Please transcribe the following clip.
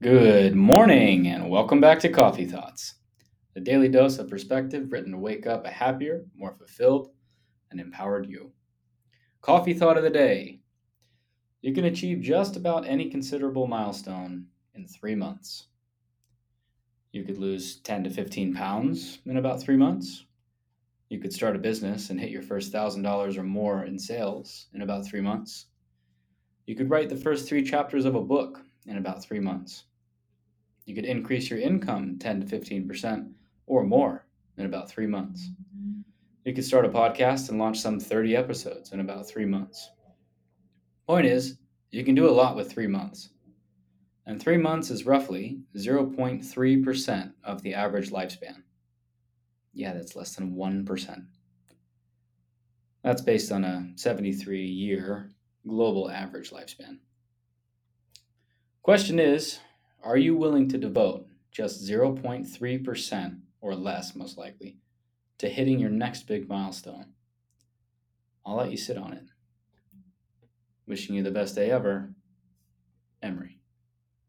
Good morning, and welcome back to Coffee Thoughts, the daily dose of perspective written to wake up a happier, more fulfilled, and empowered you. Coffee Thought of the Day You can achieve just about any considerable milestone in three months. You could lose 10 to 15 pounds in about three months. You could start a business and hit your first $1,000 or more in sales in about three months. You could write the first three chapters of a book in about three months. You could increase your income 10 to 15% or more in about three months. You could start a podcast and launch some 30 episodes in about three months. Point is, you can do a lot with three months. And three months is roughly 0.3% of the average lifespan. Yeah, that's less than 1%. That's based on a 73 year global average lifespan. Question is Are you willing to devote just 0.3% or less, most likely, to hitting your next big milestone? I'll let you sit on it. Wishing you the best day ever.